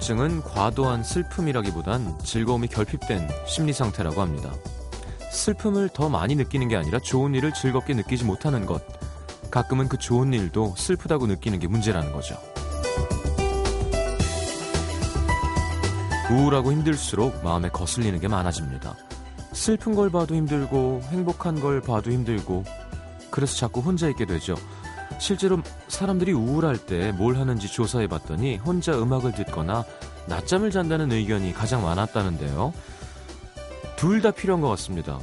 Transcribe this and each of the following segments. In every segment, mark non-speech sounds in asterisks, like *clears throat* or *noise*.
우울증은 과도한 슬픔이라기보단 즐거움이 결핍된 심리 상태라고 합니다. 슬픔을 더 많이 느끼는 게 아니라 좋은 일을 즐겁게 느끼지 못하는 것. 가끔은 그 좋은 일도 슬프다고 느끼는 게 문제라는 거죠. 우울하고 힘들수록 마음에 거슬리는 게 많아집니다. 슬픈 걸 봐도 힘들고 행복한 걸 봐도 힘들고 그래서 자꾸 혼자 있게 되죠. 실제로 사람들이 우울할 때 뭘 하는지 조사해 봤더니 혼자 음악을 듣거나 낮잠을 잔다는 의견이 가장 많았다는데요. 둘 다 필요한 것 같습니다.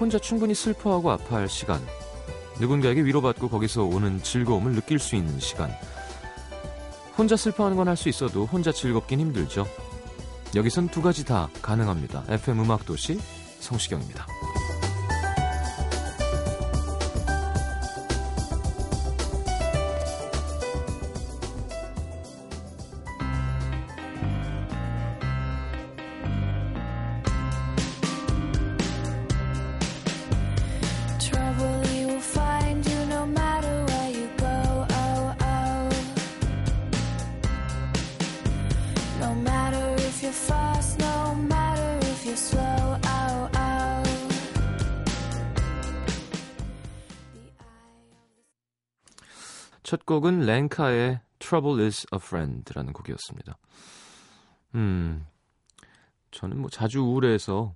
혼자 충분히 슬퍼하고 아파할 시간. 누군가에게 위로받고 거기서 오는 즐거움을 느낄 수 있는 시간. 혼자 슬퍼하는 건 할 수 있어도 혼자 즐겁긴 힘들죠. 여기선 두 가지 다 가능합니다. FM 음악도시 성시경입니다. 첫 곡은 랭카의 Trouble is a Friend라는 곡이었습니다. 음, 저는 뭐 자주 우울해서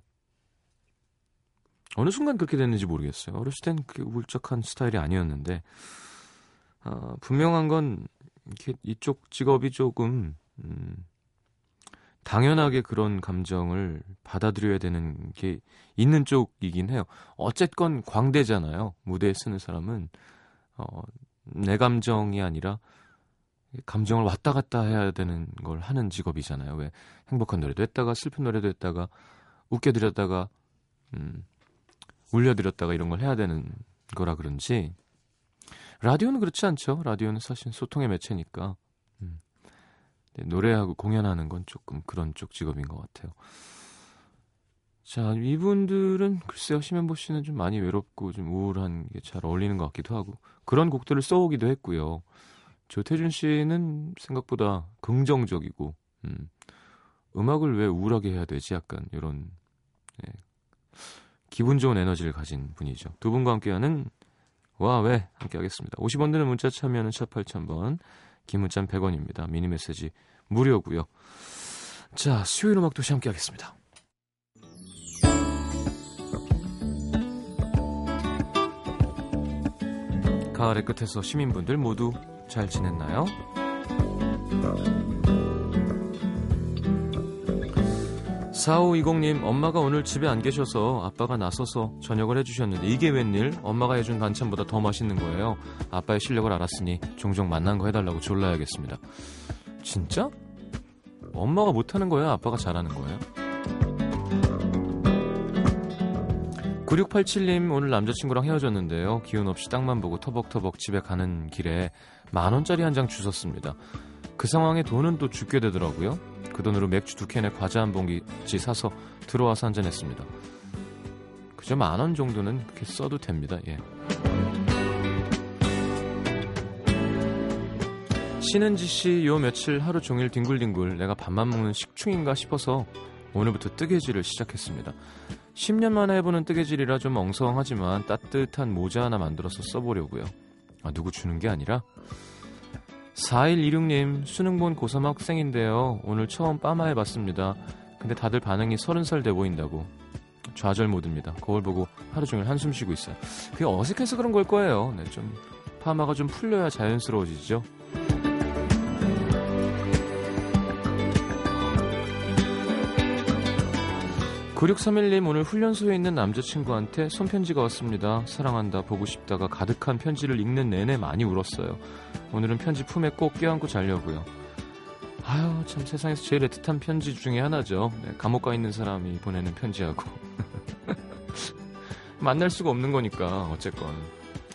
어느 순간 그렇게 됐는지 모르겠어요. 어렸을 땐 그렇게 울적한 스타일이 아니었는데 어, 분명한 건 이렇게 이쪽 직업이 조금 음, 당연하게 그런 감정을 받아들여야 되는 게 있는 쪽이긴 해요. 어쨌건 광대잖아요. 무대에 쓰는 사람은 어, 내 감정이 아니라 감정을 왔다 갔다 해야 되는 걸 하는 직업이잖아요. 왜 행복한 노래도 했다가 슬픈 노래도 했다가 웃겨드렸다가 음, 울려드렸다가 이런 걸 해야 되는 거라 그런지 라디오는 그렇지 않죠. 라디오는 사실 소통의 매체니까 음, 네, 노래하고 공연하는 건 조금 그런 쪽 직업인 것 같아요. 자, 이분들은 글쎄요, 심현보 씨는 좀 많이 외롭고 좀 우울한 게 잘 어울리는 것 같기도 하고 그런 곡들을 써오기도 했고요. 조태준 씨는 생각보다 긍정적이고 음, 음악을 왜 우울하게 해야 되지? 약간 이런 네, 기분 좋은 에너지를 가진 분이죠. 두 분과 함께하는 와왜 함께 하겠습니다. 50원 드는 문자 참여는 샵 8000번 긴 문자는 100원입니다. 미니 메시지 무료고요. 자 수요일 음악 도시 함께 하겠습니다. 가을의 끝에서 시민분들 모두 잘 지냈나요? 4520님, 엄마가 오늘 집에 안 계셔서 아빠가 나서서 저녁을 해주셨는데 이게 웬일? 엄마가 해준 반찬보다 더 맛있는 거예요. 아빠의 실력을 알았으니 종종 만난 거 해달라고 졸라야겠습니다. 진짜? 엄마가 못하는 거예요? 아빠가 잘하는 거예요? 9687님 오늘 남자친구랑 헤어졌는데요. 기운 없이 땅만 보고 터벅터벅 집에 가는 길에 만 원짜리 한 장 주셨습니다. 그 상황에 돈은 또 죽게 되더라고요. 그 돈으로 맥주 두 캔에 과자 한 봉지 사서 들어와서 한잔 했습니다. 그저 만 원 정도는 그렇게 써도 됩니다. 예. 신은지 씨 요 며칠 하루 종일 뒹굴뒹굴 내가 밥만 먹는 식충인가 싶어서 오늘부터 뜨개질을 시작했습니다. 10년 만에 해보는 뜨개질이라 좀 엉성하지만 따뜻한 모자 하나 만들어서 써보려고요. 아, 누구 주는 게 아니라 4126님 수능 본 고3 학생인데요. 오늘 처음 빠마 해봤습니다. 근데 다들 반응이 30살 돼 보인다고. 좌절 모드입니다. 거울 보고 하루 종일 한숨 쉬고 있어요. 그게 어색해서 그런 걸 거예요. 네, 좀 파마가 좀 풀려야 자연스러워지죠. 9631님 오늘 훈련소에 있는 남자친구한테 손편지가 왔습니다. 사랑한다 보고 싶다가 가득한 편지를 읽는 내내 많이 울었어요. 오늘은 편지 품에 꼭 껴안고 자려고요. 아유 참 세상에서 제일 애틋한 편지 중에 하나죠. 네, 감옥 가 있는 사람이 보내는 편지하고 *laughs* 만날 수가 없는 거니까 어쨌건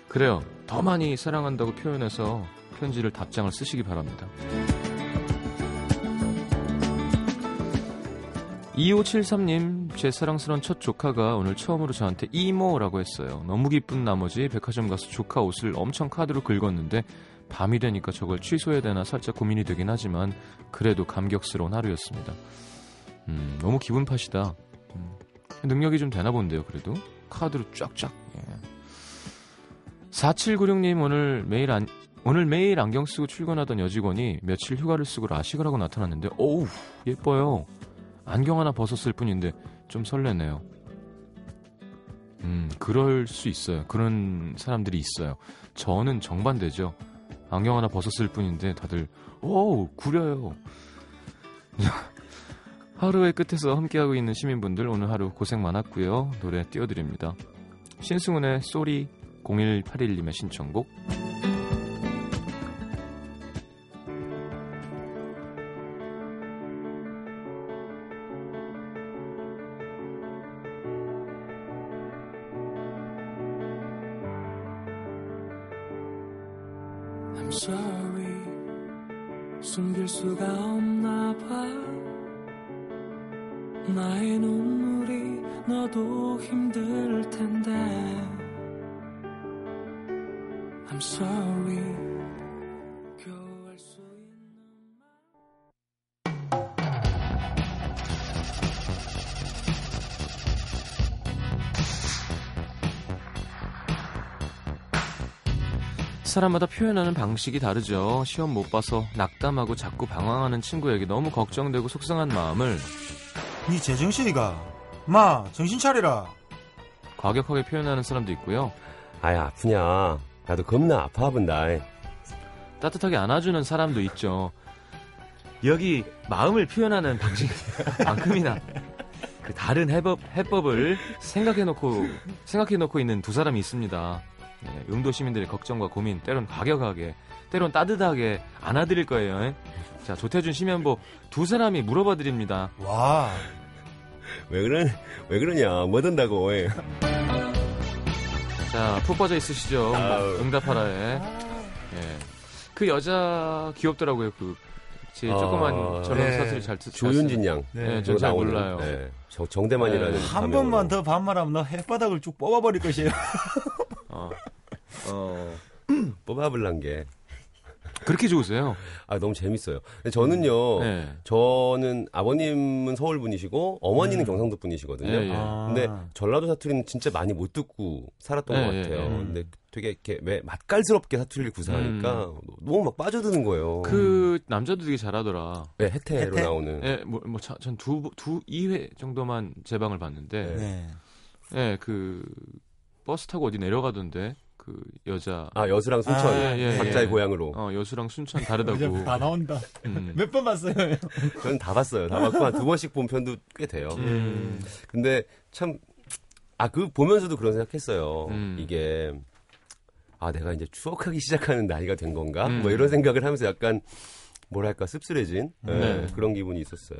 그래요. 더 많이 사랑한다고 표현해서 편지를 답장을 쓰시기 바랍니다. 2573님, 제 사랑스러운 첫 조카가 오늘 처음으로 저한테 이모라고 했어요. 너무 기쁜 나머지 백화점 가서 조카 옷을 엄청 카드로 긁었는데 밤이 되니까 저걸 취소해야 되나 살짝 고민이 되긴 하지만 그래도 감격스러운 하루였습니다. 음, 너무 기분 탓이다. 음, 능력이 좀 되나 본데요, 그래도. 카드로 쫙쫙. 예. 4796님 오늘 매일 안, 오늘 매일 안경 쓰고 출근하던 여직원이 며칠 휴가를 쓰고 라식을 하고 나타났는데, 어우, 예뻐요. 안경 하나 벗었을 뿐인데 좀 설레네요. 음, 그럴 수 있어요. 그런 사람들이 있어요. 저는 정반대죠. 안경 하나 벗었을 뿐인데 다들 오 구려요. *laughs* 하루의 끝에서 함께하고 있는 시민분들 오늘 하루 고생 많았고요. 노래 띄워드립니다. 신승훈의 쏘리 0181님의 신청곡 sorry. 숨길 수가 없나 봐. 나의 눈물이 너도 힘들 텐데. I'm sorry 사람마다 표현하는 방식이 다르죠. 시험 못 봐서 낙담하고 자꾸 방황하는 친구에게 너무 걱정되고 속상한 마음을 니 제정신이가 마 정신 차리라 과격하게 표현하는 사람도 있고요. 아야 아프냐 나도 겁나 아파 본다 따뜻하게 안아주는 사람도 있죠. 여기 마음을 표현하는 방식만큼이나 *laughs* 그 다른 해법, 해법을 생각해놓고 생각해놓고 있는 두 사람이 있습니다. 네, 용도 시민들의 걱정과 고민, 때론 과격하게, 때론 따뜻하게 안아드릴 거예요. 예? 자, 조태준 심연보 두 사람이 물어봐 드립니다. 와 왜 그러 왜 그러냐 뭐 든다고 예. 자, 푹 빠져 있으시죠? 응답하라에. 예. 그 여자 귀엽더라고요. 그, 제 조그만 아, 저런 네. 사투리 잘 듣. 조윤진 양 네, 전잘 나오는, 몰라요. 예. 정, 정대만이라는 네. 한. 번만 더 반말하면 너 햇바닥을 쭉 뽑아버릴 것이에요 *laughs* 어. *laughs* 어. *clears throat* 뽑아블란 게 그렇게 좋으세요? 아, 너무 재밌어요. 저는요, 네. 저는 아버님은 서울 분이시고 어머니는 경상도 분이시거든요. 예, 예. 아. 근데 전라도 사투리는 진짜 많이 못 듣고 살았던 예, 것 예, 같아요. 예. 근데 되게 이렇게 왜 맛깔스럽게 사투리를 구사하니까 너무 막 빠져드는 거예요. 음. 그 남자도 되게 잘하더라. 네, 혜태로 혜태? 나오는. 예, 뭐, 뭐, 전 두, 두, 2회 정도만 제 방을 봤는데, 네. 예, 그, 버스 타고 어디 내려가던데, 그 여자, 아, 여수랑 순천. 아, 예, 예, 각자의 예. 고향으로. 어, 여수랑 순천 다르다고. 다 나온다 음. 몇번 봤어요 저는 다 봤어요. 다 봤고 한 두 번씩 본 편도 꽤 돼요. 음. 근데 참, 아, 그 보면서도 그런 생각했어요. 음. 이게, 아, 내가 이제 추억하기 시작하는 나이가 된 건가? 음. 뭐 이런 생각을 하면서 약간, 뭐랄까, 씁쓸해진 예, 네. 그런 기분이 있었어요.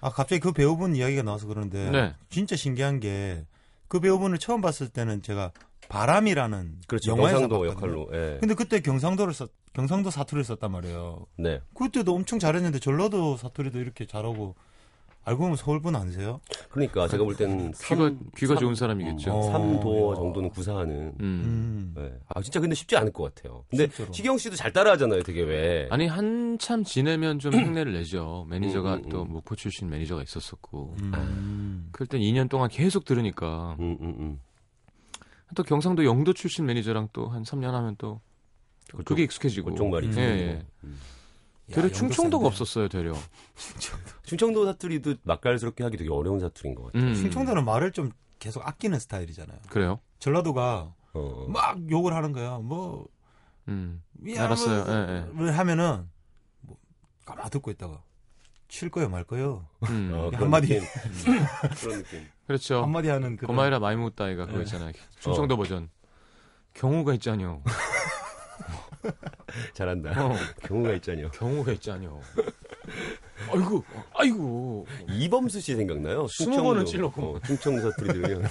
아 갑자기 그 배우분 이야기가 나와서 그러는데 네. 진짜 신기한 게 그 배우분을 처음 봤을 때는 제가 바람이라는 그렇죠. 영화에서 경상도 봤거든요. 역할로. 예. 근데 그때 경상도를 썼 경상도 사투리를 썼단 말이에요. 네. 그때도 엄청 잘했는데 전라도 사투리도 이렇게 잘하고 알고 보면 서울분 아니세요? 그러니까 제가 볼 때는 귀가, 삼- 귀가 삼- 좋은 사람이겠죠. 어. 삼도 정도는 구사하는. 음. 음. 네. 아 진짜 근데 쉽지 않을 것 같아요. 근데 진짜로. 시경 씨도 잘 따라하잖아요, 되게 왜? 아니, 한참 지내면 좀 흉내를 *clears throat* 내죠. 매니저가 음, 음, 또 음. 목포 출신 매니저가 있었었고. 음. 그럴 땐 2년 동안 계속 들으니까. 음, 음, 음. 또 경상도 영도 출신 매니저랑 또 한 3년 하면 또 그쪽- 그게 익숙해지고. 그쪽 말이 예, 있어요. 예. 음. 야, 되려 충청도가. 없었어요, 되려. 충청도 사투리도 맛깔스럽게 하기 되게 어려운 사투리인 것 같아요. 음. 충청도는 말을 좀 계속 아끼는 스타일이잖아요. 그래요? 전라도가 어. 막 욕을 하는 거야. 뭐 음. 미안, 알았어요. 뭐, 예, 예. 뭐 하면은 뭐 가만 듣고 있다가 칠 거요 말 거요 음. 어, 한마디. 느낌. *laughs* 그런 느낌. 그렇죠. 한마디 하는 그런 고마이라 마이무 따이가 그거 네. 있잖아요. 충청도 버전. 경우가 있잖요. *laughs* 잘한다. 어, 경우가 있잖아요. 경우가 있잖요. 아이고, 아이고. 이범수 씨 생각나요? 스무 번은 찔렀고. 어, 충청도 사투리 들으면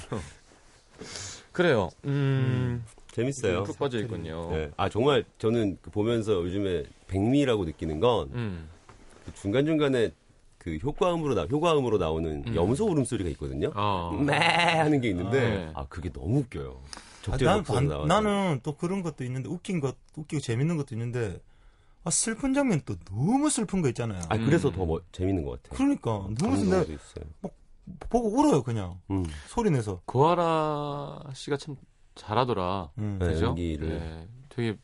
그래요. 음. 재밌어요. 푹 빠져 있군요. 네. 아 정말 저는 그 보면서 요즘에 백미라고 느끼는 건 음. 중간 중간에 그 효과음으로 나 효과음으로 나오는 음. 염소 울음소리가 있거든요. 아. 매 하는 게 있는데 네. 아 그게 너무 웃겨요. 아, 적재 나는, 반- 나와요. 나는 또 그런 것도 있는데 웃긴 것 웃기고 재밌는 것도 있는데 아, 슬픈 장면 또 너무 슬픈 거 있잖아요. 아 그래서 음. 더 뭐, 재밌는 것 같아요. 그러니까 너무 있어요. 보고 울어요 그냥 음. 소리 내서. 고아라 씨가 참 잘하더라. 음. 네, 그죠? 연기를. 네, 되게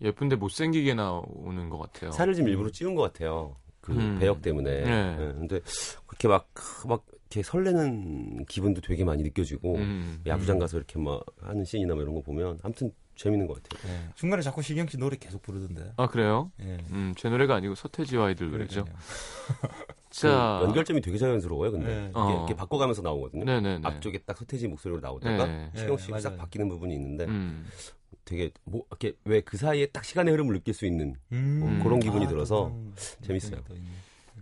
예쁜데 못생기게 나오는 것 같아요. 살을 좀 일부러 찌운 것 같아요. 그 음. 배역 때문에. 네. 네, 근데 그렇게 막, 막, 이렇게 설레는 기분도 되게 많이 느껴지고, 음. 야구장 가서 이렇게 막 하는 씬이나 뭐 이런 거 보면, 아무튼 재밌는 것 같아요. 예. 중간에 자꾸 시경 씨 노래 계속 부르던데. 아 그래요? 예. 음, 제 노래가 아니고 서태지와 아이들 노래죠. *laughs* 자, 그 연결점이 되게 자연스러워요, 근데. 네. 이렇게, 어. 이렇게 바꿔가면서 나오거든요. 네네네. 앞쪽에 딱 서태지 목소리로 나오다가, 네. 시경 네, 씨가 싹 맞아요. 바뀌는 부분이 있는데, 음. 되게, 뭐, 이렇게, 왜 그 사이에 딱 시간의 흐름을 느낄 수 있는, 음. 음. 그런 기분이 아, 들어서 재밌어요.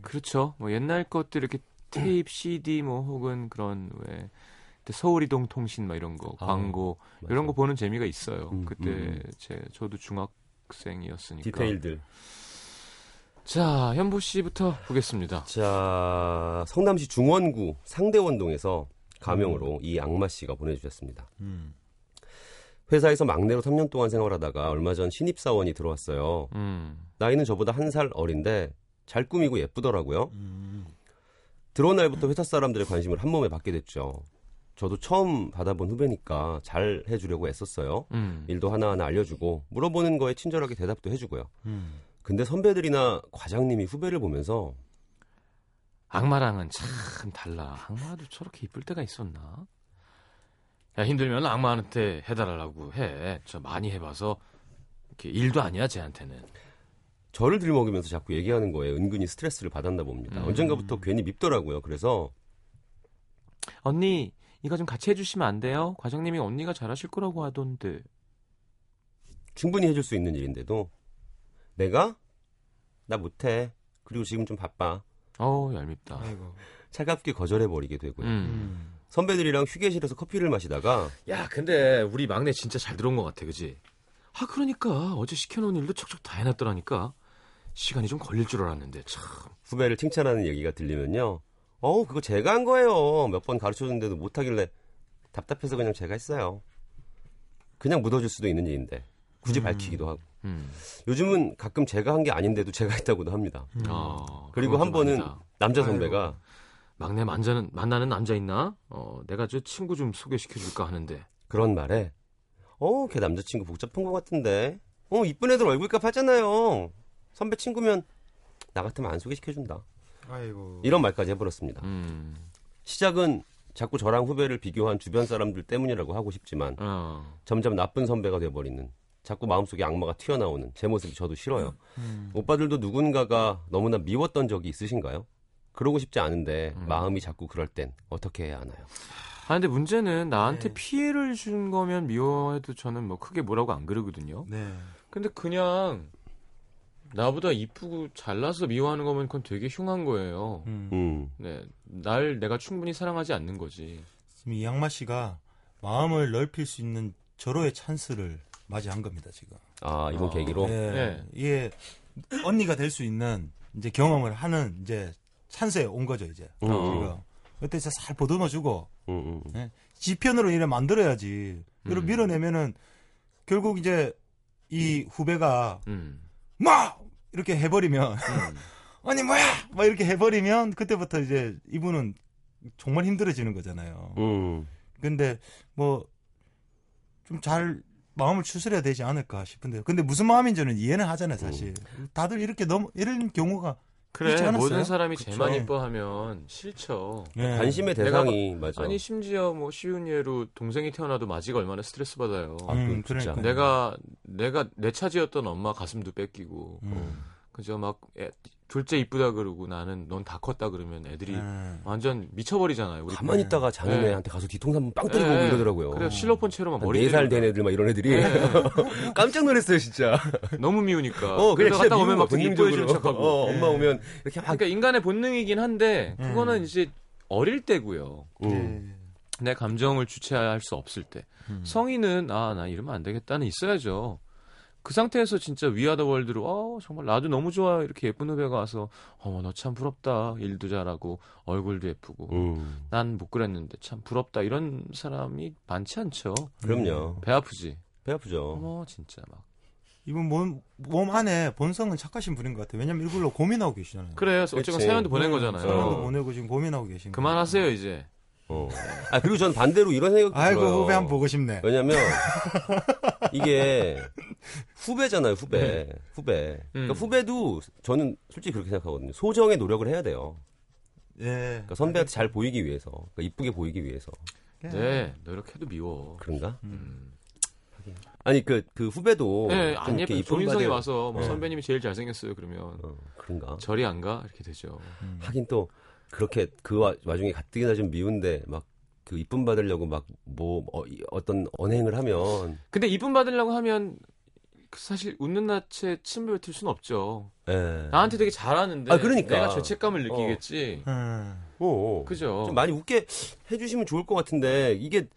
그렇죠. 뭐 옛날 것들 이렇게 테이프, CD 뭐 혹은 그런 왜 서울이동 통신 막 이런 거 아, 광고 이런 거 보는 재미가 있어요. 음, 그때 음, 제 저도 중학생이었으니까. 디테일들. 자, 현보 씨부터 보겠습니다. 자, 성남시 중원구 상대원동에서 가명으로 이 악마 씨가 보내주셨습니다. 음. 회사에서 막내로 3년 동안 생활하다가 얼마 전 신입사원이 들어왔어요. 음. 나이는 저보다 한 살 어린데 잘 꾸미고 예쁘더라고요. 음. 들어온 날부터 회사 사람들의 관심을 한 몸에 받게 됐죠. 저도 처음 받아본 후배니까 잘 해주려고 애썼어요. 음. 일도 하나하나 알려주고 물어보는 거에 친절하게 대답도 해주고요. 음. 근데 선배들이나 과장님이 후배를 보면서 악마랑은 참 달라. 악마도 저렇게 이쁠 때가 있었나? 야, 힘들면 악마한테 해달라고 해. 저 많이 해봐서 이렇게 일도 아니야, 쟤한테는. 저를 들먹이면서 자꾸 얘기하는 거에 은근히 스트레스를 받았나 봅니다. 음. 언젠가부터 괜히 밉더라고요. 그래서 언니, 이거 좀 같이 해주시면 안 돼요? 과장님이 언니가 잘하실 거라고 하던데. 충분히 해줄 수 있는 일인데도 내가 나 못해. 그리고 지금 좀 바빠. 어우, 얄밉다. 아이고. 차갑게 거절해 버리게 되고요. 음. 음. 선배들이랑 휴게실에서 커피를 마시다가 야, 근데 우리 막내 진짜 잘 들어온 것 같아, 그지? 아, 그러니까 어제 시켜놓은 일도 척척 다 해놨더라니까. 시간이 좀 걸릴 줄 알았는데 참. 후배를 칭찬하는 얘기가 들리면요. 어우 그거 제가 한 거예요. 몇 번 가르쳐줬는데도 못하길래 답답해서 그냥 제가 했어요. 그냥 묻어줄 수도 있는 일인데 굳이 음. 밝히기도 하고 음. 요즘은 가끔 제가 한 게 아닌데도 제가 했다고도 합니다. 아, 그리고 한좀 번은 아니다. 남자 선배가 막내 만나는 만나는 남자 있나? 어, 내가 저 친구 좀 소개시켜 줄까 하는데. 그런 말에 어, 걔 남자친구 복잡한 것 같은데 어, 이쁜 애들 얼굴값 하잖아요. 선배 친구면 나 같으면 안 소개시켜준다. 아이고. 이런 말까지 해버렸습니다. 음. 시작은 자꾸 저랑 후배를 비교한 주변 사람들 때문이라고 하고 싶지만 어. 점점 나쁜 선배가 돼버리는 자꾸 마음속에 악마가 튀어나오는 제 모습이 저도 싫어요. 음. 오빠들도 누군가가 너무나 미웠던 적이 있으신가요? 그러고 싶지 않은데 음. 마음이 자꾸 그럴 땐 어떻게 해야 하나요? 아 근데 문제는 나한테 네. 피해를 준 거면 미워해도 저는 뭐 크게 뭐라고 안 그러거든요. 네. 근데 그냥 나보다 이쁘고 잘나서 미워하는 거면 그건 되게 흉한 거예요. 음. 음, 네, 날 내가 충분히 사랑하지 않는 거지. 지금 이 양마 씨가 마음을 넓힐 수 있는 절호의 찬스를 맞이한 겁니다 지금. 아 이번 어. 계기로 예. 네. 이게 언니가 될 수 있는 이제 경험을 하는 이제 찬스에 온 거죠 이제. 음, 지금. 그때 진짜 살 보듬어주고 음, 음. 지편으로 이래 만들어야지. 이걸 음. 밀어내면은 결국 이제 이 후배가 음. 뭐 이렇게 해버리면 음. *laughs* 아니 뭐야 막 이렇게 해버리면 그때부터 이제 이분은 정말 힘들어지는 거잖아요. 음. 근데 뭐 좀 잘 마음을 추스려야 되지 않을까 싶은데요. 근데 무슨 마음인지는 이해는 하잖아요, 사실. 다들 이렇게 너무 이런 경우가 그래? 모든 사람이 그쵸. 쟤만 이뻐하면 싫죠. 네. 관심의 내가 대상이 맞아. 아니 심지어 뭐 쉬운 예로 동생이 태어나도 마지가 얼마나 스트레스 받아요. 아, 음. 그러니까. 내가 내가 내 차지였던 엄마 가슴도 뺏기고 음. 그저 막 애, 둘째 이쁘다 그러고 나는 넌 다 컸다 그러면 애들이 음. 완전 미쳐버리잖아요. 우리 가만히 있다가 자는 네. 애한테 가서 뒤통수 한번 빵 때리고 네. 이러더라고요. 그래 실로폰 채로만 머리 네살 때리고 된 애들 막 이런 애들이 네. *laughs* 깜짝 놀랐어요 진짜. *laughs* 너무 미우니까. 어, 그래 갔다 오면 막 본능적으로. 주는 척하고. 어, 엄마 오면 이렇게 막. 그러니까 인간의 본능이긴 한데 그거는 음. 이제 어릴 때고요. 음. 내 감정을 주체할 수 없을 때. 음. 성인은 아 나 이러면 안 되겠다는 있어야죠. 그 상태에서 진짜 위아더 월드로 어 정말 나도 너무 좋아 이렇게 예쁜 후배가 와서 어머 너 참 부럽다 일도 잘하고 얼굴도 예쁘고 음, 난못 그랬는데 참 부럽다 이런 사람이 많지 않죠. 그럼요. 배 아프지. 배 아프죠. 어머 진짜 막 이분 몸, 몸 안에 본성은 착하신 분인 것 같아요. 왜냐면 일부러 고민하고 계시잖아요. 그래 어쨌건 그치. 사연도 보낸 음, 거잖아요. 사연도 어. 보내고 지금 고민하고 계신 그만하세요 이제. 어. 아 그리고 전 반대로 이런 생각 아이고 들어요. 후배 한 번 보고 싶네. 왜냐면 *laughs* 이게 후배잖아요, 후배. 후배. 그러니까 음. 후배도 저는 솔직히 그렇게 생각하거든요. 소정의 노력을 해야 돼요. 예. 그러니까 선배한테 잘 보이기 위해서, 그러니까 이쁘게 보이기 위해서. 네 노력해도 미워. 그런가? 음. 아니 그그 후배도 네, 좀안 예쁜 조인성이 바들- 와서 뭐 어. 선배님이 제일 잘생겼어요 그러면 어, 그런가? 절이 안 가 이렇게 되죠. 음. 하긴 또 그렇게 그 와, 와중에 가뜩이나 좀 미운데 막 그 이쁨 받으려고 막 뭐 어 떤 언행을 하면 근데 이쁨 받으려고 하면 그 사실 웃는 낯에 침을 뱉을 수는 없죠. 예. 나한테 되게 잘하는데 아, 그러니까. 내가 죄책감을 느끼겠지. 음. 어, 그죠. 좀 많이 웃게 해주시면 좋을 것 같은데 이게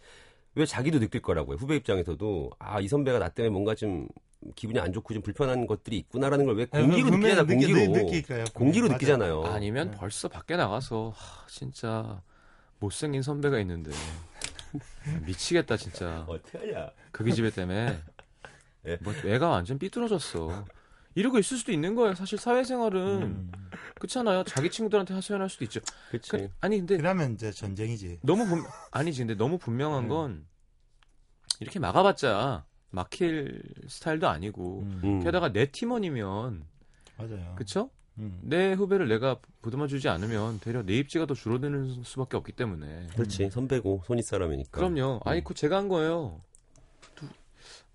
왜 자기도 느낄 거라고요. 후배 입장에서도 아 이 선배가 나 때문에 뭔가 좀 기분이 안 좋고 좀 불편한 것들이 있구나라는 걸 왜 공기로 네, 느끼잖아. 분명히 느끼- 공기로. 공기로 맞아요. 느끼잖아요. 아니면 네. 벌써 밖에 나가서 하, 진짜 못생긴 선배가 있는데 미치겠다 진짜. 어떻게 하냐? 그 기집애 때문에 예. 뭐 애가 완전 삐뚤어졌어. 이러고 있을 수도 있는 거예요. 사실 사회생활은 음. 그렇잖아요. 자기 친구들한테 하소연할 수도 있죠. 그치. 그, 아니 근데 그러면 이제 전쟁이지. 너무 분, 아니지 근데 너무 분명한 네. 건 이렇게 막아봤자 막힐 스타일도 아니고 음. 음. 게다가 내 팀원이면 맞아요. 그쵸? 음. 내 후배를 내가 보듬어주지 않으면 되려 내 입지가 더 줄어드는 수밖에 없기 때문에 그렇지. 선배고 손윗 사람이니까. 그럼요. 아니 그거 제가 한 거예요. 두,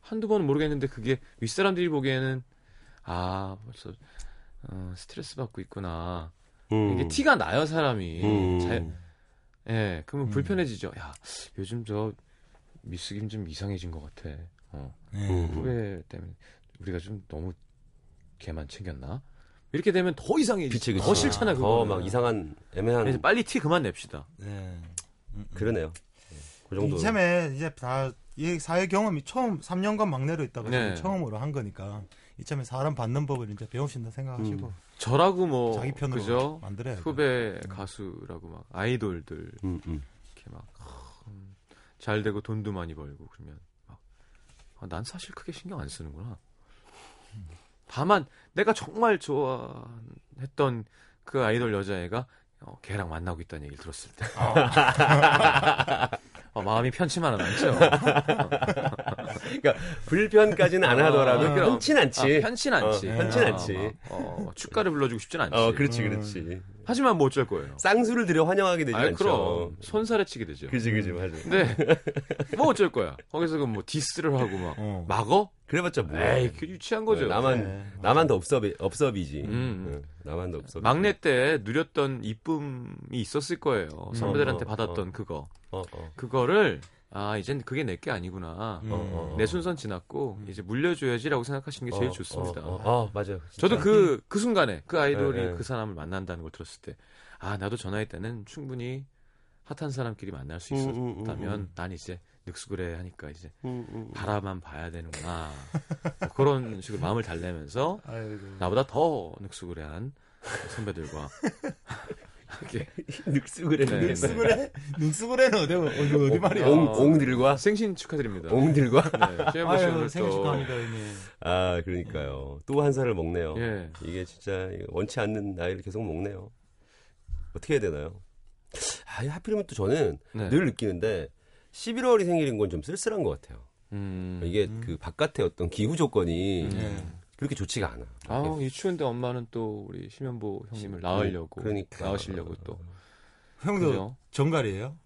한두 번은 모르겠는데 그게 윗사람들이 보기에는 아 벌써 어, 스트레스 받고 있구나. 음. 이게 티가 나요 사람이. 음. 자, 예, 그러면 음. 불편해지죠. 야 요즘 저 미스 김 좀 이상해진 것 같아. 어, 예. 음. 후배 때문에 우리가 좀 너무 걔만 챙겼나? 이렇게 되면 더 이상해지. 그치, 그치. 더 싫잖아 그거. 더막 이상한 애매한. 그래서 빨리 티 그만 냅시다. 네. 음, 음. 그러네요. 그 정도. 이참에 이제 다 이 사회 경험이 처음 3년간 막내로 있다가 네. 처음으로 한 거니까 이참에 사람 받는 법을 이제 배우신다 생각하시고 음. 저라고 뭐 자기 편으로 그죠? 만들어야 돼. 후배 가수라고 막 아이돌들 음, 음. 이렇게 막 잘 되고 돈도 많이 벌고 그러면 막, 아, 난 사실 크게 신경 안 쓰는구나. 다만 내가 정말 좋아했던 그 아이돌 여자애가 어, 걔랑 만나고 있다는 얘기를 들었을 때 *laughs* 어, 마음이 편치만은 않죠. *laughs* 그러니까 불편까지는 안 하더라도 아, 그럼. 편치 않지. 아, 편친 않지. 어, 편친 아, 않지. 막, 어, 축가를 불러주고 싶진 않지. 어, 그렇지, 그렇지. 하지만 뭐 어쩔 거예요. 쌍수를 들여 환영하게 되지 아이, 않죠. 그럼 손사래 치게 되죠. 그지, 그지, 맞아. 근데 뭐 어쩔 거야. 거기서 그뭐 diss를 하고 막 어. 막어? 그래서 뭐. 에이, 그 유치한 거죠. 나만, 네. 나만 더 업섭이, 업섭이지. 음. 응, 나만 더 업섭. 막내 때 누렸던 이쁨이 있었을 거예요. 선배들한테 어, 어, 받았던 어. 그거. 어, 어. 그거를 아 이젠 그게 내 게 아니구나. 음. 어, 어, 어. 내 순서는 지났고 이제 물려줘야지라고 생각하시는 게 제일 어, 좋습니다. 어, 어, 어, 맞아요. 저도 그, 그 순간에 그 아이돌이 네, 네. 그 사람을 만난다는 걸 들었을 때, 아, 나도 저 나이 때는 충분히 핫한 사람끼리 만날 수 음, 있었다면 음, 음, 난 이제 늑수그레 하니까 이제 음, 음. 바라만 봐야 되는구나. 뭐 그런 식으로 마음을 달래면서. *laughs* 나보다 더 늑수그레한 선배들과 *laughs* *laughs* 늑수그레. 네, 네. 늑수그레? 늑수그레는 어디, 어디, 어디 말이야? 옹, 옹들과? 생신 축하드립니다. 옹들과? 네, 아유, 또 축하합니다, 형님. 아, 그러니까요. 또 한 살을 먹네요. 예. 이게 진짜 원치 않는 나이를 계속 먹네요. 어떻게 해야 되나요? 아, 하필이면 또 저는 네. 늘 느끼는데 11월이 생일인 건 좀 쓸쓸한 것 같아요. 음. 이게 그 바깥의 어떤 기후 조건이 네. 그렇게 좋지가 않아. 아, 이 추운데 엄마는 또 우리 심현보 형님을 낳으려고 그러니까. 낳으시려고 또 형도 그죠? 정갈이에요?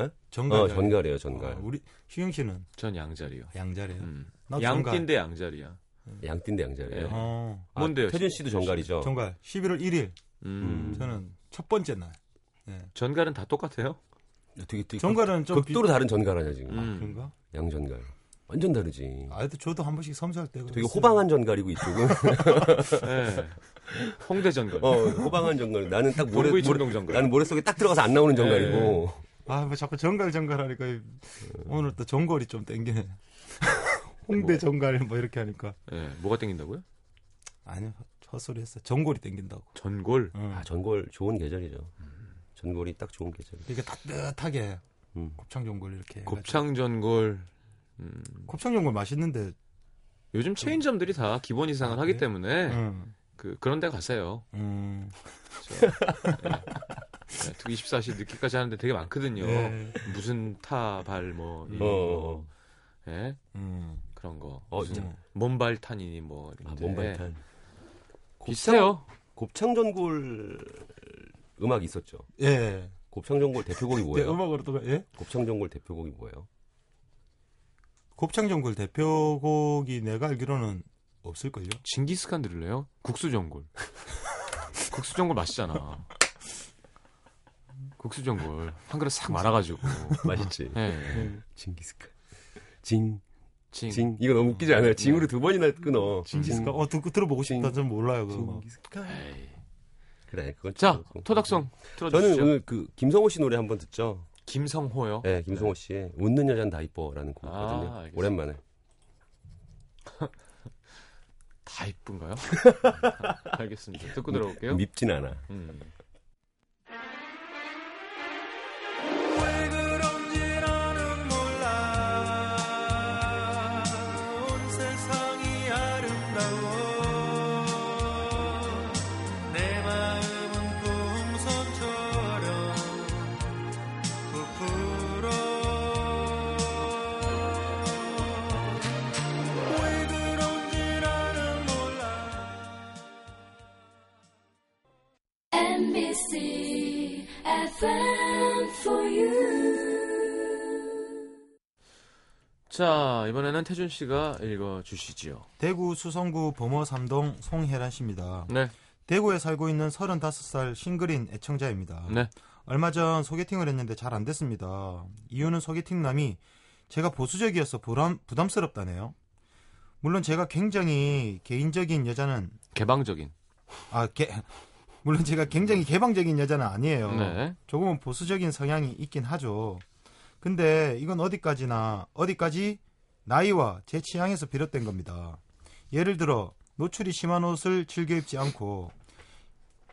에? 정갈. 어, 전갈이에요, 전갈. 어, 우리 휴영 씨는 전 양자리요. 양자래요. 음. 양띠인데 양자리야. 양띠인데 양자리예요. 예. 어, 아, 뭔데요? 태준 씨도 전갈이죠. 정갈. 11월 1일. 음. 저는 첫 번째 날. 전갈은 다 똑같아요? 되게, 되게 정갈은 좀 극, 도로 다른 전갈 아니야 지금. 음. 비... 그런가? 양전갈. 완전 다르지. 아, 도 저도 한 번씩 섬세할 때가 되게 있어요. 호방한 전갈이고 이쪽은 *laughs* 네. 홍대 전갈. 어 호방한 전갈. 나는 딱 모래, 모래 전갈. 나는 모래 속에 딱 들어가서 안 나오는 전갈이고 아, 뭐 자꾸 정갈 정갈 하니까 오늘 또 정골이 좀 땡기네. *laughs* 홍대 정갈 뭐 이렇게 하니까 예, 뭐가 땡긴다고요? 아니 헛소리 했어. 전골이 땡긴다고. 전골. 응. 아, 전골 좋은 계절이죠. 전골이 딱 좋은 계절. 이게 따뜻하게 음. 곱창 전골 이렇게. 해가지고. 곱창 전골. 음, 곱창 전골 맛있는데. 요즘 체인점들이 다 기본 이상을 아, 하기? 때문에 응. 그 그런 데 가세요. 음. 네, 24시 늦게까지 하는데 되게 많거든요. 네. 무슨 타발 뭐, 이 어, 뭐 어. 예? 음. 그런 거. 어, 무슨 진짜. 몸발탄이니 뭐 아, 몸발탄. 비슷해요. 곱창 전골 음악이 있었죠. 예. 곱창 전골 대표곡이 네, 뭐예요? 음악으로 또 예? 곱창 전골 대표곡이 뭐예요? 곱창 전골 대표곡이 내가 알기로는 없을걸요? 징기스칸 들을래요? 국수 전골. *laughs* 국수 전골 맛있잖아. 국수 전골 한 그릇 싹 말아가지고. 맛있지. 예. 네. 징기스칸. 징, 징. 징. 이거 너무 웃기지 않아요? 징으로 두 번이나 끊어. 징기스칸? 어, 듣고 들어보고 싶다. 징- 전 몰라요, 그거. 막. 징기스칸. 에이. 그래, 그건 자, 좀- 토닥성 저는 틀어주시죠. 오늘 그 김성호 씨 노래 한번 듣죠. 김성호요. 네, 김성호 씨의 웃는 여잔 다 이뻐라는 곡이거든요. 아. 오랜만에. *laughs* 다 이쁜가요? *laughs* 알겠습니다. 듣고 들어볼게요. 밉진 않아. 음. 자, 이번에는 태준 씨가 읽어 주시지요. 대구 수성구 범어 삼동 송혜란 씨입니다. 네. 대구에 살고 있는 35살 싱글인 애청자입니다. 네. 얼마 전 소개팅을 했는데 잘 안 됐습니다. 이유는 소개팅 남이 제가 보수적이어서 부담, 부담스럽다네요. 물론 제가 굉장히 개인적인 여자는 개방적인. 아, 개, 물론 제가 굉장히 개방적인 여자는 아니에요. 네. 조금은 보수적인 성향이 있긴 하죠. 근데 이건 어디까지나 어디까지 나이와 제 취향에서 비롯된 겁니다. 예를 들어 노출이 심한 옷을 즐겨 입지 않고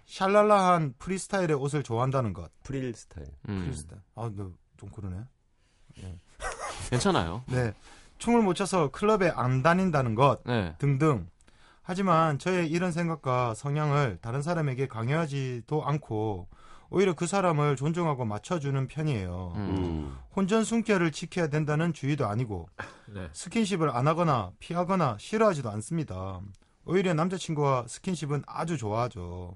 샬랄라한 프리스타일의 옷을 좋아한다는 것. 프릴 스타일. 음. 프리스타일. 아, 너좀 그러네. *laughs* 괜찮아요. 네. 춤을 못 춰서 클럽에 안 다닌다는 것 네. 등등. 하지만 저의 이런 생각과 성향을 다른 사람에게 강요하지도 않고 오히려 그 사람을 존중하고 맞춰주는 편이에요. 음. 음. 혼전순결을 지켜야 된다는 주의도 아니고 네. 스킨십을 안 하거나 피하거나 싫어하지도 않습니다. 오히려 남자친구와 스킨십은 아주 좋아하죠.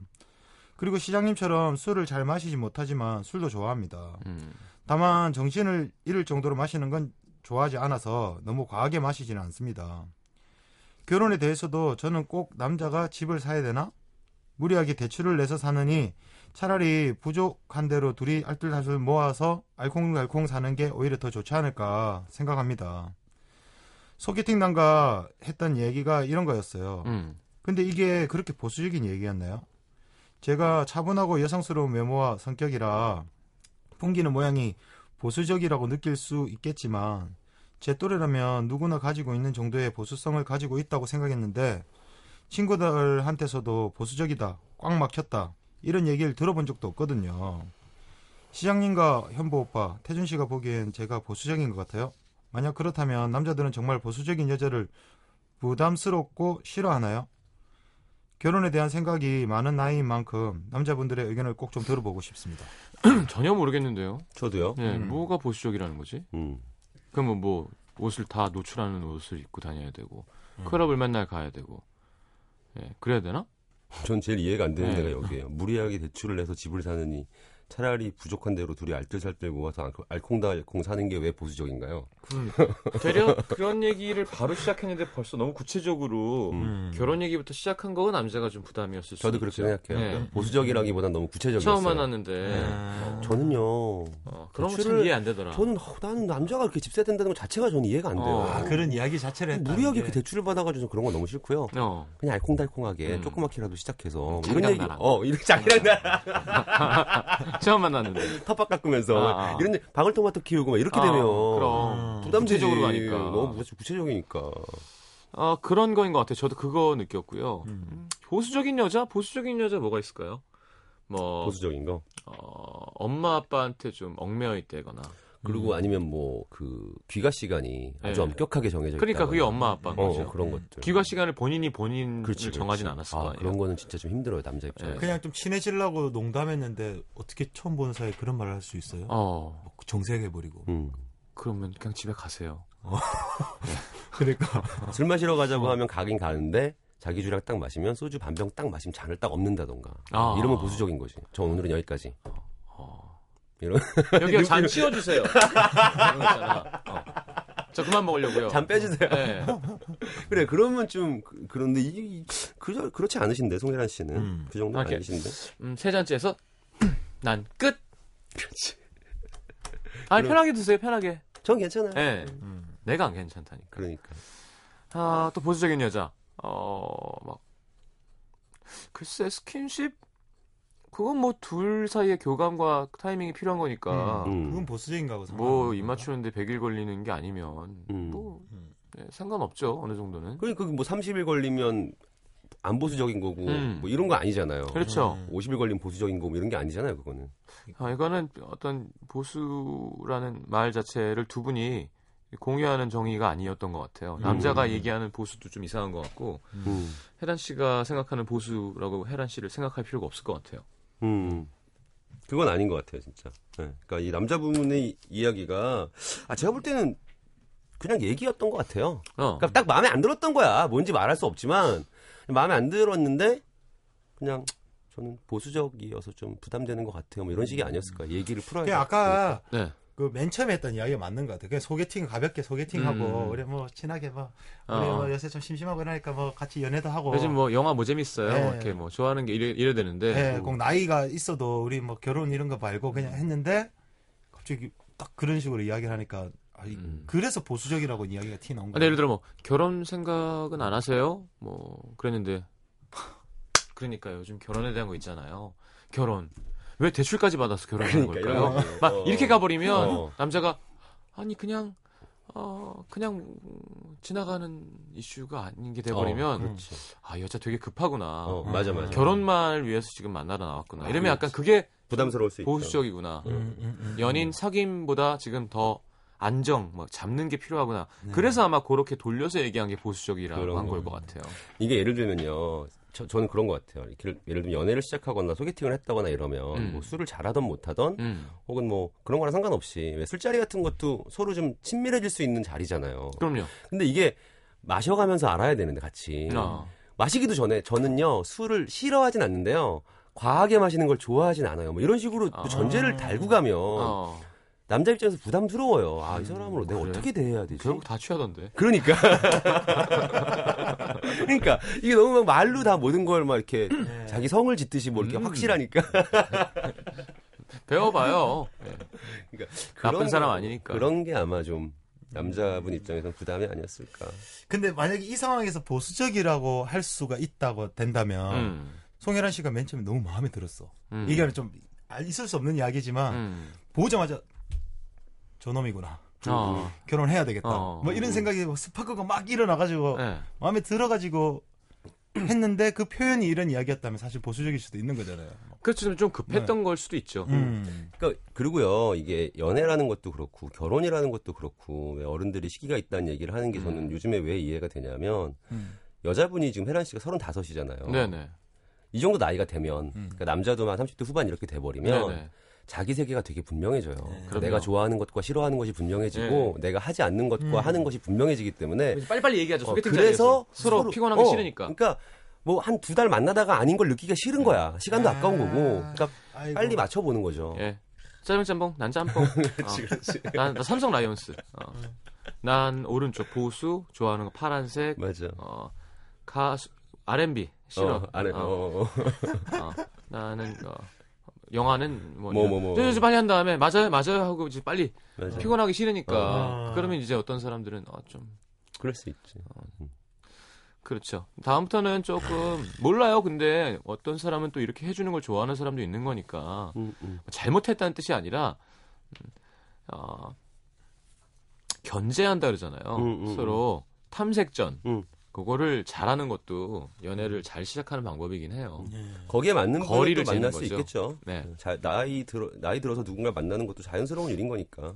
그리고 시장님처럼 술을 잘 마시지 못하지만 술도 좋아합니다. 음. 다만 정신을 잃을 정도로 마시는 건 좋아하지 않아서 너무 과하게 마시지는 않습니다. 결혼에 대해서도 저는 꼭 남자가 집을 사야 되나? 무리하게 대출을 내서 사느니 차라리 부족한 대로 둘이 알뜰살뜰 모아서 알콩달콩 사는 게 오히려 더 좋지 않을까 생각합니다. 소개팅 남과 했던 얘기가 이런 거였어요. 음. 근데 이게 그렇게 보수적인 얘기였나요? 제가 차분하고 여성스러운 외모와 성격이라 풍기는 모양이 보수적이라고 느낄 수 있겠지만 제 또래라면 누구나 가지고 있는 정도의 보수성을 가지고 있다고 생각했는데 친구들한테서도 보수적이다, 꽉 막혔다 이런 얘기를 들어본 적도 없거든요. 시장님과 현보 오빠, 태준 씨가 보기엔 제가 보수적인 것 같아요. 만약 그렇다면 남자들은 정말 보수적인 여자를 부담스럽고 싫어하나요? 결혼에 대한 생각이 많은 나이인 만큼 남자분들의 의견을 꼭 좀 들어보고 싶습니다. *clears throat* 전혀 모르겠는데요. 저도요. 네, 음. 뭐가 보수적이라는 거지? 음. 그러면 뭐 옷을 다 노출하는 옷을 입고 다녀야 되고 음. 클럽을 맨날 가야 되고 예, 그래야 되나? 전 제일 이해가 안 되는 네. 데가 여기에요. 무리하게 대출을 내서 집을 사느니 차라리 부족한 대로 둘이 알뜰살뜰 모아서 알- 알콩달콩 사는 게 왜 보수적인가요? *laughs* 되려 그런 얘기를 바로 시작했는데 벌써 너무 구체적으로 음. 결혼 얘기부터 시작한 거가 남자가 좀 부담이었을 수 저도 있죠. 그렇게 생각해요. 네. 보수적이라기보단 너무 구체적이었어요. 처음 만났는데 네. 저는요. 어, 그런 건참 대출을- 이해 안 되더라. 저는 어, 나는 남자가 그렇게 집세 된다는 것 자체가 저는 이해가 안 돼요. 어. 아, 그런 이야기 자체를 했다. 무리하게 그 대출을 받아가지고 그런 거 너무 싫고요. 어. 그냥 알콩달콩하게 음. 조그맣게라도 시작해서 이런 얘기, 나랑. 어 이렇게 자기랑 나랑 처음 만났는데. *laughs* 텃밭 깎으면서 아, 아. 이런 일, 방울토마토 키우고 막 이렇게 아, 되면 그럼 부담되지. 구체적으로 가니까. 너무 구- 구체적이니까. 아 그런 거인 것 같아요. 저도 그거 느꼈고요. 음. 음, 보수적인 여자, 보수적인 여자 뭐가 있을까요? 뭐 보수적인 거. 어, 엄마 아빠한테 좀 얽매여 있다거나. 그리고 아니면 뭐 그 귀가 시간이 아주 네. 엄격하게 정해져 있다. 그러니까 그게 엄마 아빠인 어, 거죠. 그런 것들. 귀가 시간을 본인이 본인을 그렇지, 정하진 그렇지. 않았을 아, 거 아니에요. 그런 거는 진짜 좀 힘들어요 남자 입장에서. 네. 그냥 좀 친해지려고 농담했는데 어떻게 처음 보는 사이에 그런 말을 할 수 있어요? 어, 막 정색해 버리고. 음. 그러면 그냥 집에 가세요. *laughs* 그러니까 *laughs* 술 마시러 가자고 하면 가긴 가는데 자기 주량 딱 마시면 소주 반 병 딱 마시면 잔을 딱 엎는다던가. 아. 이러면 보수적인 거지. 저 오늘은 여기까지. *laughs* *laughs* 어. 이런 여기가 잔 치워주세요. 어. 저 그만 먹으려고요. 잔 빼주세요. 네. 그래 그러면 좀 그- 그런데 이, 이 그, 그렇지 않으신데 송혜란 씨는 음. 그 정도 이렇게. 아니신데. 음, 세 잔째에서 *clears throat* 난 끝. 그렇지. 아니 그럼- 편하게 드세요. 편하게. 전 괜찮아요. 네. 음. 내가 안 괜찮다니까. 그러니까. 아, 또 보수적인 여자. 어, 막 글쎄 스킨십 그건 뭐 둘 사이의 교감과 타이밍이 필요한 거니까 음. 그건 보수적인 가고 뭐 입 맞추는데 100일 걸리는 게 아니면 음. 뭐 음. 네, 상관없죠 어느 정도는 그러니까 뭐 30일 걸리면 안 보수적인 거고 음. 뭐 이런 거 아니잖아요. 그렇죠 음. 50일 걸리면 보수적인 거뭐 이런 게 아니잖아요, 그거는. 아, 이거는 어떤 보수라는 말 자체를 두 분이 공유하는 정의가 아니었던 것 같아요 남자가 음. 얘기하는 보수도 좀 이상한 것 같고 음. 혜란 씨가 생각하는 보수라고 혜란 씨를 생각할 필요가 없을 것 같아요 음. 그건 아닌 것 같아요, 진짜. 네. 그러니까 이 남자분의 이- 이야기가 아 제가 볼 때는 그냥 얘기였던 것 같아요. 어. 그러니까 딱 마음에 안 들었던 거야. 뭔지 말할 수 없지만 마음에 안 들었는데 그냥 저는 보수적이어서 좀 부담되는 것 같아요. 뭐 이런 식이 아니었을까. 얘기를 풀어야 그 돼. 아까 네. 그 맨 처음에 했던 이야기가 맞는 것 같아요. 그냥 소개팅 가볍게 소개팅하고 음. 우리 뭐 친하게 뭐 우리 어. 뭐 요새 좀 심심하고 이러니까 뭐 같이 연애도 하고 요즘 뭐 영화 뭐 재밌어요? 네. 뭐 이렇게 뭐 좋아하는 게 이래, 이래 되는데 예, 꼭 나이가 있어도 우리 뭐 결혼 이런 거 말고 그냥 했는데 갑자기 딱 그런 식으로 이야기를 하니까 아, 이- 음. 그래서 보수적이라고 이야기가 티 나온 거예요. 예를 들어 뭐 결혼 생각은 안 하세요? 뭐 그랬는데 *laughs* 그러니까 요즘 결혼에 대한 거 있잖아요. 결혼 왜 대출까지 받아서 결혼하는 그러니까 걸까요? 막 어. 이렇게 가버리면 어. 남자가 아니 그냥 어 그냥 음, 지나가는 이슈가 아닌 게 돼버리면 어, 그렇지. 아 여자 되게 급하구나. 어, 맞아 맞아. 결혼만을 위해서 지금 만나러 나왔구나. 이러면 그렇지. 약간 그게 부담스러울 수 있죠. 보수적이구나. 음, 음, 음. 연인 사귐보다 지금 더 안정, 뭐 잡는 게 필요하구나. 네. 그래서 아마 그렇게 돌려서 얘기한 게 보수적이라고 한걸 거. 것 같아요. 이게 예를 들면요. 저, 저는 그런 것 같아요. 이렇게 예를 들면 연애를 시작하거나 소개팅을 했다거나 이러면 음. 뭐 술을 잘하던 못하던 음, 혹은 뭐 그런 거랑 상관없이 왜 술자리 같은 것도 서로 좀 친밀해질 수 있는 자리잖아요. 그럼요. 근데 이게 마셔가면서 알아야 되는데 같이 어. 마시기도 전에 저는요 술을 싫어하진 않는데요. 과하게 마시는 걸 좋아하진 않아요. 뭐 이런 식으로 또 아. 전제를 달고 가면 어. 남자 입장에서 부담스러워요. 아 이 사람으로 내가 그래? 어떻게 대해야 되지? 결국 다 취하던데. 그러니까. *laughs* 그러니까 이게 너무 막 말로 다 모든 걸 막 이렇게 네. 자기 성을 짓듯이 뭐 이렇게 음. 확실하니까 *laughs* 배워봐요. 예. 그러니까 나쁜 그런 사람 거- 아니니까. 그런 게 아마 좀 남자분 입장에서는 부담이 아니었을까. 근데 만약에 이 상황에서 보수적이라고 할 수가 있다고 된다면 음, 송혜란 씨가 맨 처음에 너무 마음에 들었어. 음. 이게 좀 아, 있을 수 없는 이야기지만 음. 보자마자 저놈이구나. 어. 결혼해야 되겠다. 어. 뭐 이런 생각이 뭐 스파크가 막 일어나가지고 네. 마음에 들어가지고 했는데 그 표현이 이런 이야기였다면 사실 보수적일 수도 있는 거잖아요. 그렇죠. 좀 급했던 걸 수도 있죠. 음. 그러니까 그리고요 이게 연애라는 것도 그렇고 결혼이라는 것도 그렇고 왜 어른들이 시기가 있다는 얘기를 하는 게 저는 음. 요즘에 왜 이해가 되냐면 음. 여자분이 지금 혜란 씨가 35이잖아요. 네네. 이 정도 나이가 되면 음. 그러니까 남자도 한 30대 후반 이렇게 돼 버리면 네네. 자기 세계가 되게 분명해져요. 그럼요. 내가 좋아하는 것과 싫어하는 것이 분명해지고 내가 하지 않는 것과 음. 하는 것이 분명해지기 때문에 빨리빨리 얘기하죠. 어, 그래서. 서로, 피곤한 게 어, 싫으니까. 그러니까 뭐 한 두 달 만나다가 아닌 걸 느끼기가 싫은 거야. 시간도 아. 아... 까운 거고. 그러니까 아이고. 빨리 맞춰 보는 거죠. 예. 짜장 짬뽕, 난 짬뽕. *laughs* 그렇지, 그렇지. 난, 나 삼성 라이온스. 어. 난 오른쪽 보수, 좋아하는 거 파란색. 맞아. 어, 가수, R&B 싫어. 어. 어, 어, 어. 어. 나는 어, 영화는 뭐, 뭐, 뭐, 뭐. 저 빨리 한 다음에 맞아요, 맞아요 하고 이제 빨리 맞아. 피곤하기 싫으니까. 어. 그러면 이제 어떤 사람들은 어, 좀 그럴 수 있지. 그렇죠. 다음부터는 조금 몰라요. 근데 어떤 사람은 또 이렇게 해주는 걸 좋아하는 사람도 있는 거니까 음, 음. 잘못했다는 뜻이 아니라 음, 어, 견제한다 그러잖아요. 음, 음, 서로 탐색전 음. 그거를 잘하는 것도 연애를 잘 시작하는 방법이긴 해요. 거기에 맞는 거리를 만날 수 거죠. 있겠죠. 네. 자, 나이 들어 나이 들어서 누군가 만나는 것도 자연스러운 일인 거니까.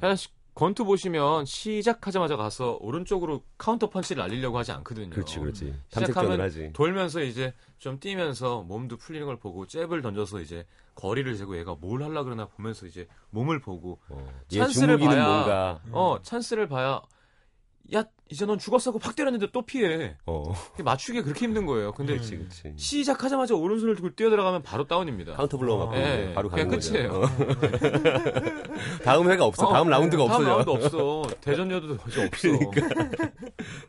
그냥 시- 권투 보시면 시작하자마자 가서 오른쪽으로 카운터 펀치를 날리려고 하지 않거든요. 그렇지, 그렇지. 시작하면 탐색전을 하지. 돌면서 이제 좀 뛰면서 몸도 풀리는 걸 보고 잽을 던져서 이제 거리를 재고 얘가 뭘 하려 그러나 보면서 이제 몸을 보고 어. 얘 찬스를 봐야 뭔가. 어 찬스를 봐야 야 이제 넌 죽었어 하고 팍 때렸는데 또 피해 어. 맞추기가 그렇게 힘든 거예요 근데 그렇지, 그렇지. 시작하자마자 오른손을 들고 뛰어들어가면 바로 다운입니다 카운터 블로우 맞고 예, 바로 가는 그냥 거죠. 끝이에요. 어. 다음 회가 없어. 어, 다음 라운드가 다음 없어져. 라운드 없어 대전료도 거의 없어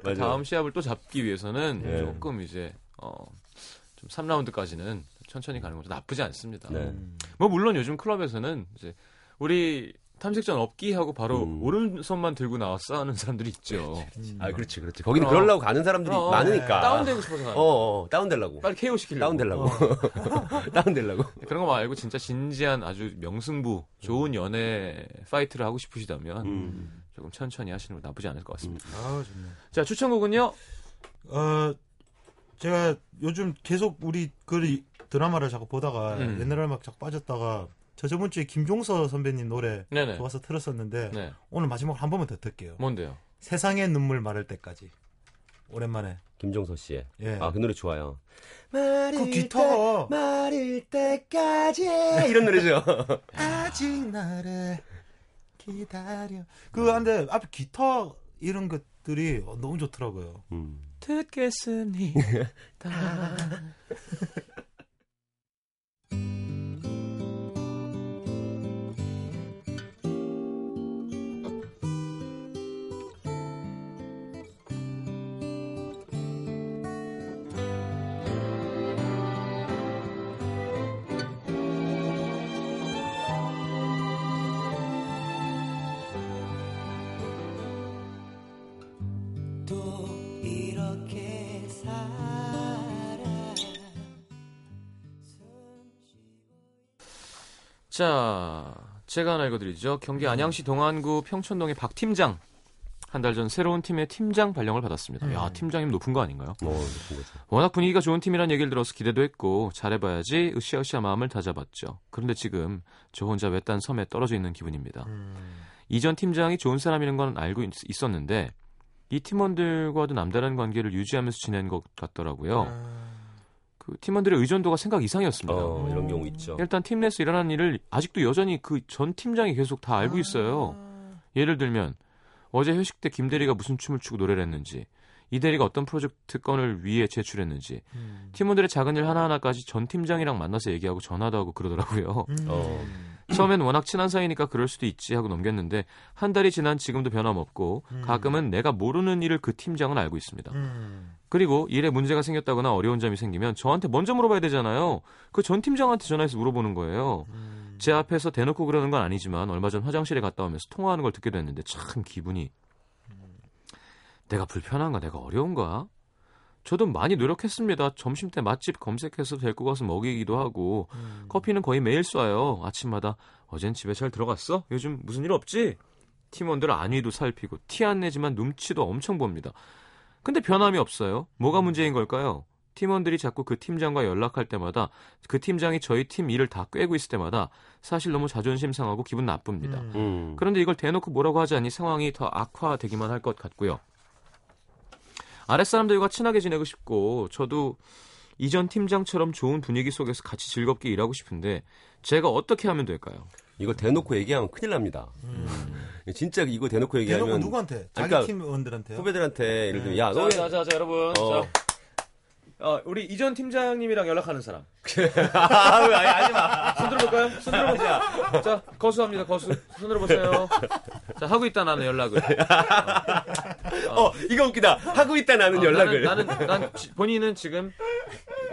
맞아요. 다음 시합을 또 잡기 위해서는 예. 조금 이제 어, 좀 3라운드까지는 천천히 가는 것도 나쁘지 않습니다. 네. 뭐 물론 요즘 클럽에서는 이제 우리 탐색전 없기 하고 바로 음. 오른손만 들고 나와서 싸우는 사람들이 있죠. *laughs* 아, 그렇지, 그렇지. 거기는 어. 그러려고 가는 사람들이 어, 많으니까. 다운되고 싶어서 가는 어, 어, 다운되려고. 빨리 KO 시키려고. 다운되려고. *laughs* 다운되려고. *laughs* 그런 거 말고 진짜 진지한 아주 명승부 좋은 연애 fight를 하고 싶으시다면 음. 조금 천천히 하시는 거 나쁘지 않을 것 같습니다. 아, 좋네. 자 추천곡은요. 어, 제가 요즘 계속 우리 그 드라마를 자꾸 보다가 음. 옛날 음악 자꾸 빠졌다가 저 저번 주에 김종서 선배님 노래 네네. 좋아서 틀었었는데 네. 오늘 마지막으로 한 번만 더 틀게요. 뭔데요? 세상의 눈물 마를 때까지. 오랜만에. 김종서 씨의. 예. 아, 그 노래 좋아요. 그 기타가 마릴 때까지. *laughs* 이런 노래죠. *laughs* 아직 나를 기다려. 그 한데 앞에 기타 이런 것들이 너무 좋더라고요. 음. 듣겠습니다. *laughs* 자, 제가 하나 읽어드리죠. 경기 안양시 동안구 평촌동의 박 팀장. 한 달 전 새로운 팀의 팀장 발령을 받았습니다. 야, 팀장이면 높은 거 아닌가요? 뭐, 거죠. 워낙 분위기가 좋은 팀이란 얘기를 들어서 기대도 했고 잘해봐야지 으쌰으쌰 마음을 다잡았죠. 그런데 지금 저 혼자 외딴 섬에 떨어져 있는 기분입니다. 이전 팀장이 좋은 사람이라는 건 알고 있, 있었는데 이 팀원들과도 남다른 관계를 유지하면서 지낸 것 같더라고요. 그 팀원들의 의존도가 생각 이상이었습니다. 어, 이런 경우 있죠. 일단 팀 내에서 일어난 일을 아직도 여전히 그 전 팀장이 계속 다 알고 있어요. 예를 들면 어제 회식 때 김 대리가 무슨 춤을 추고 노래를 했는지 이 대리가 어떤 프로젝트 건을 위해 제출했는지 음. 팀원들의 작은 일 하나하나까지 전 팀장이랑 만나서 얘기하고 전화도 하고 그러더라고요. 어. 처음엔 워낙 친한 사이니까 그럴 수도 있지 하고 넘겼는데 한 달이 지난 지금도 변함없고 가끔은 내가 모르는 일을 그 팀장은 알고 있습니다. 음. 그리고 일에 문제가 생겼다거나 어려운 점이 생기면 저한테 먼저 물어봐야 되잖아요. 그 전 팀장한테 전화해서 물어보는 거예요. 제 앞에서 대놓고 그러는 건 아니지만 얼마 전 화장실에 갔다 오면서 통화하는 걸 듣게 됐는데 참 기분이 내가 불편한가 내가 어려운가 저도 많이 노력했습니다. 점심 때 맛집 검색해서 데리고 가서 먹이기도 하고 커피는 거의 매일 쏴요. 아침마다 어젠 집에 잘 들어갔어? 요즘 무슨 일 없지? 팀원들 안위도 살피고 티 안 내지만 눈치도 엄청 봅니다. 근데 변함이 없어요. 뭐가 문제인 걸까요? 팀원들이 자꾸 그 팀장과 연락할 때마다 그 팀장이 저희 팀 일을 다 꿰고 있을 때마다 사실 너무 자존심 상하고 기분 나쁩니다. 음. 그런데 이걸 대놓고 뭐라고 하지 않니 상황이 더 악화되기만 할 것 같고요. 아랫사람들과 친하게 지내고 싶고 저도 이전 팀장처럼 좋은 분위기 속에서 같이 즐겁게 일하고 싶은데 제가 어떻게 하면 될까요? 이거 대놓고 얘기하면 큰일 납니다. 진짜 이거 대놓고 얘기하면 대놓고 누구한테? 자기 그러니까 팀원들한테요? 후배들한테 예를 들면 야, 너 자, 자, 자, 여러분. 어. 자, 어, 우리 이전 팀장님이랑 연락하는 사람. 아, *laughs* 왜 아니, 하지 마. 손 들어볼까요? 손 들어보자. 자, 거수합니다, 거수. 손 들어보세요. 자, 하고 있다, 나는 연락을. 어, *laughs* 이거 웃기다. 하고 있다 나는 어, 연락을. 나는, 나는, 난, 지- 본인은 지금,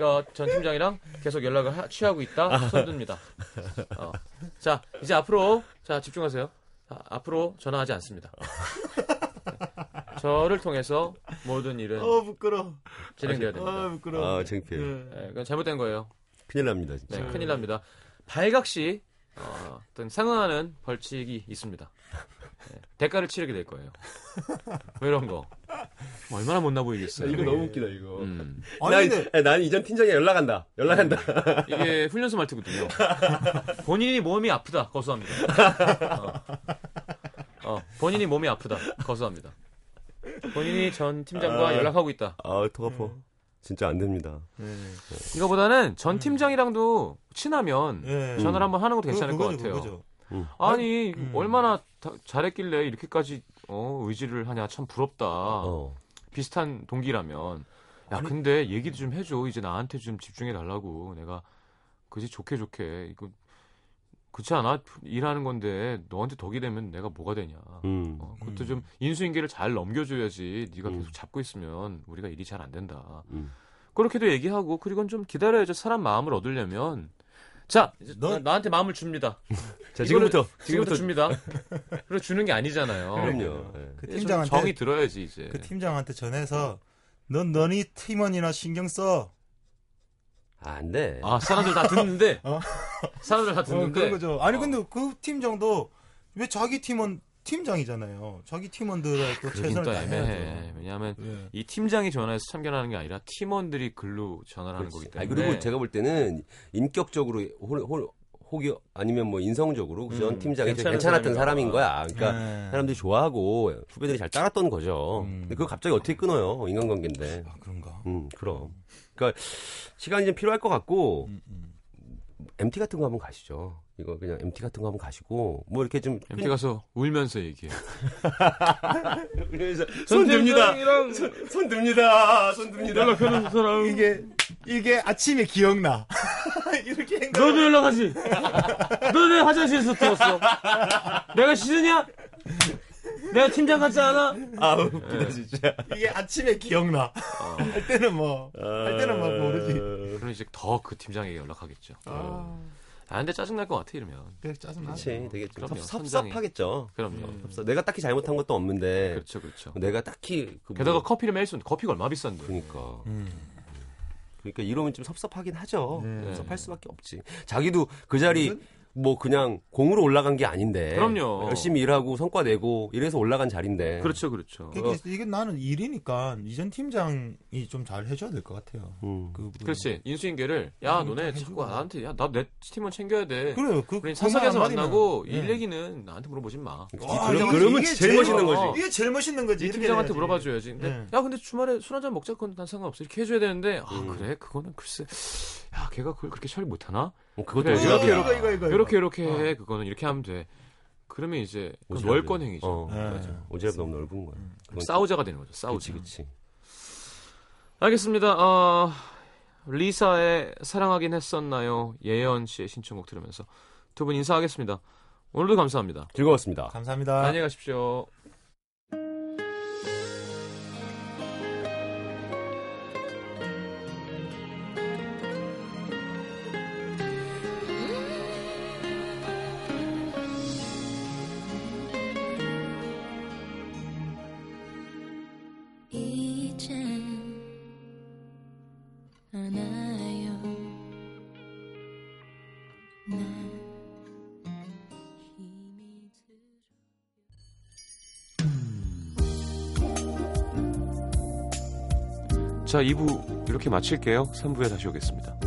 어, 전 팀장이랑 계속 연락을 하- 취하고 있다. 손 듭니다. 어. 자, 이제 앞으로, 자, 집중하세요. 자, 앞으로 전화하지 않습니다. *laughs* 저를 통해서 모든 일은 어 부끄러. 진행돼야 됩니다. 아 부끄러. 아, 창피해. 네, 그건 잘못된 거예요. 큰일 납니다, 진짜. 네, 큰일 납니다. 발각 시 어, 어떤 상응하는 벌칙이 있습니다. 네, 대가를 치르게 될 거예요. *laughs* 뭐 이런 거. 뭐 얼마나 못나 보이겠어요. 이거 너무 웃기다, 이거. 음, 아니 근데 난, 난 이전 팀장이 연락한다. 연락한다. 이게 훈련소 말투거든요. *laughs* 본인이 몸이 아프다. 거수합니다. 어. 어, 본인이 몸이 아프다. 거수합니다. 본인이 전 팀장과 아. 연락하고 있다. 아, 턱 아파. 진짜 안 됩니다. 이거보다는 전 팀장이랑도 친하면 예. 전화를 한번 하는 것도 괜찮을 것 그거죠, 같아요. 그거죠. 아니 음. 얼마나 다- 잘했길래 이렇게까지 어, 의지를 하냐 참 부럽다. 어. 비슷한 동기라면 야 근데 얘기도 좀 해줘 이제 나한테 좀 집중해 달라고 내가 그지 좋게 좋게 이거 그렇지 않아 일하는 건데 너한테 덕이 되면 내가 뭐가 되냐. 음. 어, 그것도 음. 좀 인수인계를 잘 넘겨줘야지 네가 음. 계속 잡고 있으면 우리가 일이 잘 안 된다. 음. 그렇게도 얘기하고 그리고는 좀 기다려야죠 사람 마음을 얻으려면 자 이제 너- 나, 한테 마음을 줍니다. *laughs* 자, 지금부터. 지금부터 지금부터. 줍니다. *laughs* 그리고 주는 게 아니잖아요. 그럼요. 예. 그좀 팀장한테 정이 들어야지 이제. 그 팀장한테 전해서 넌 너니 팀원이나 신경 써. 아, 안 돼. 아 사람들 다 듣는데 어? 사람들 다 어, 듣는데 그런 거죠. 아니 어. 근데 그 팀장도 왜 자기 팀원 팀장이잖아요. 자기 팀원들의 또 최선을 또 다해야죠. 애매해. 왜냐하면 예. 이 팀장이 전화해서 참견하는 게 아니라 팀원들이 글로 전화를 하는 거기 아 때문에. 그리고 제가 볼 때는 인격적으로 홀, 홀, 혹이 아니면 뭐 인성적으로 전 음, 팀장이 괜찮았던 사람인 거야. 그러니까 네. 사람들이 좋아하고 후배들이 잘 따랐던 거죠. 음. 근데 그거 갑자기 어떻게 끊어요? 인간관계인데. 아 그런가. 음, 그럼. 그러니까 시간이 좀 필요할 것 같고 음, 음. MT 같은 거 한번 가시죠. 이거 그냥 MT 같은 거 한번 가시고 뭐 이렇게 좀 MT 가서 울면서 얘기해. *laughs* 그래서 손 팀장이랑 손 듭니다. 손 듭니다. 연락하는 사람. 이게 이게 아침에 기억나. *laughs* 이렇게 행동. 너도 연락하지. 너내 화장실에서 들었어. 내가 싫으냐? 내가 팀장 같지 않아? 아, 웃기다 진짜. 이게 아침에 기억나. 할 때는 뭐 할 때는 막 모르지. 그럼 이제 더 그 팀장에게 연락하겠죠. 아, 근데 짜증날 것 같아, 이러면. 그래 짜증나. 그렇지, 되게 좀 그럼요, 섭-. 섭섭하겠죠. 그럼요. 섭섭. 내가 딱히 잘못한 것도 없는데 그렇죠, 그렇죠. 내가 딱히 그 게다가 뭐- 커피를 매일 쏘는데 커피가 얼마 비싼데. 그러니까 음. 그러니까 이러면 좀 섭섭하긴 하죠. 네. 섭섭할 수밖에 없지. 자기도 그 자리 뭐 그냥 공으로 올라간 게 아닌데. 그럼요. 열심히 일하고 성과 내고 이래서 올라간 자리인데. 그렇죠, 그렇죠. 그게 이게 나는 일이니까 이전 팀장이 좀 잘 해줘야 될 것 같아요. 음. 그 그렇지. 인수인계를 야, 음, 너네. 자꾸 나한테 야, 나 내 팀원 챙겨야 돼. 그래요. 그 사석에서 만나고 예. 일 얘기는 나한테 물어보지 마. 아, 그럼, 이게 그러면 이게 제일 제일- 멋있는 어. 거지. 이게 제일 멋있는 거지. 네 이렇게 팀장한테. 물어봐줘야지. 근데 네. 야, 근데 주말에 술 한잔 먹자. 그건 난 상관없어. 이렇게 해줘야 되는데 아 음. 그래? 그거는 글쎄. 야, 걔가 그걸 그렇게 처리 못하나? 어, 그것도 그래. 이렇게, 이거 이거 이거 이렇게 이렇게 어. 해. 그거는 이렇게 하면 돼. 그러면 이제. 월권 행위죠. 어, 네. 맞아. 오지랖 너무 넓은 거야. 그건 싸우자가 되는 거죠. 그치, 싸우자. 그치. 알겠습니다. 어, 리사의 사랑하긴 했었나요? 예연 씨의 신청곡 들으면서 두 분 인사하겠습니다. 오늘도 감사합니다. 즐거웠습니다. 감사합니다. 안녕히 가십시오. 자, 2부 이렇게 마칠게요. 3부에 다시 오겠습니다.